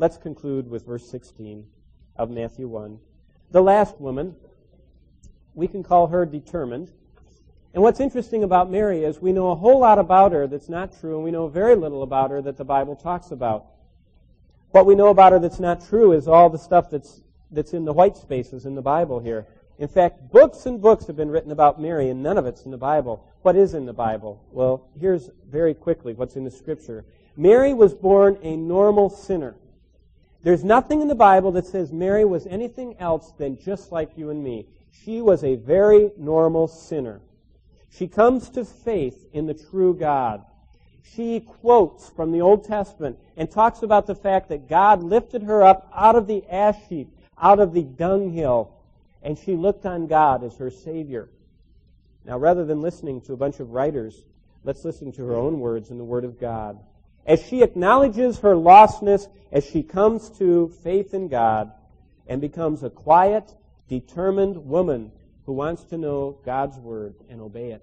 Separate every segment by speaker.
Speaker 1: let's conclude with verse 16 of Matthew 1. The last woman, we can call her determined. And what's interesting about Mary is we know a whole lot about her that's not true, and we know very little about her that the Bible talks about. What we know about her that's not true is all the stuff that's, that's in the white spaces in the Bible here. In fact, books and books have been written about Mary, and none of it's in the Bible. What is in the Bible? Well, here's very quickly what's in the Scripture. Mary was born a normal sinner. There's nothing in the Bible that says Mary was anything else than just like you and me. She was a very normal sinner. She comes to faith in the true God. She quotes from the Old Testament and talks about the fact that God lifted her up out of the ash heap, out of the dunghill, and she looked on God as her Savior. Now, rather than listening to a bunch of writers, let's listen to her own words in the Word of God. As she acknowledges her lostness, as she comes to faith in God and becomes a quiet, determined woman who wants to know God's Word and obey it.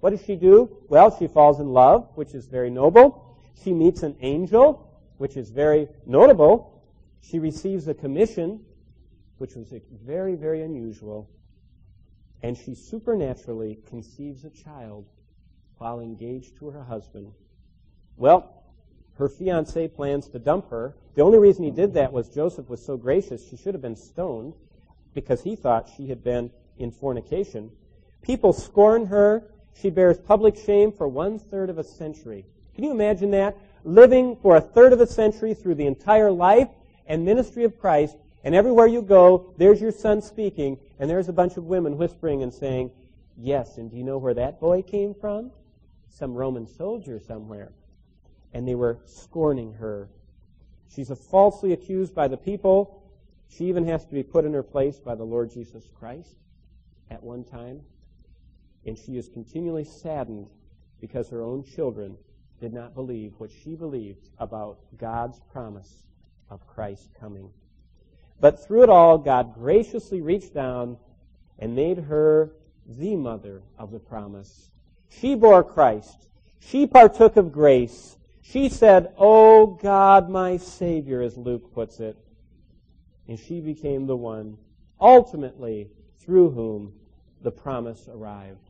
Speaker 1: What does she do? Well, she falls in love, which is very noble. She meets an angel, which is very notable. She receives a commission, which was very, very unusual. And she supernaturally conceives a child while engaged to her husband. Well, her fiance plans to dump her. The only reason he did that was Joseph was so gracious, she should have been stoned because he thought she had been in fornication. People scorn her. She bears public shame for one third of a century. Can you imagine that? Living for a third of a century through the entire life and ministry of Christ, and everywhere you go, there's your son speaking, and there's a bunch of women whispering and saying, Yes, and do you know where that boy came from? Some Roman soldier somewhere. And they were scorning her. She's falsely accused by the people. She even has to be put in her place by the Lord Jesus Christ at one time. And she is continually saddened because her own children did not believe what she believed about God's promise of Christ coming. But through it all, God graciously reached down and made her the mother of the promise. She bore Christ. She partook of grace. She said, Oh God, my Savior, as Luke puts it. And she became the one, ultimately, through whom the promise arrived.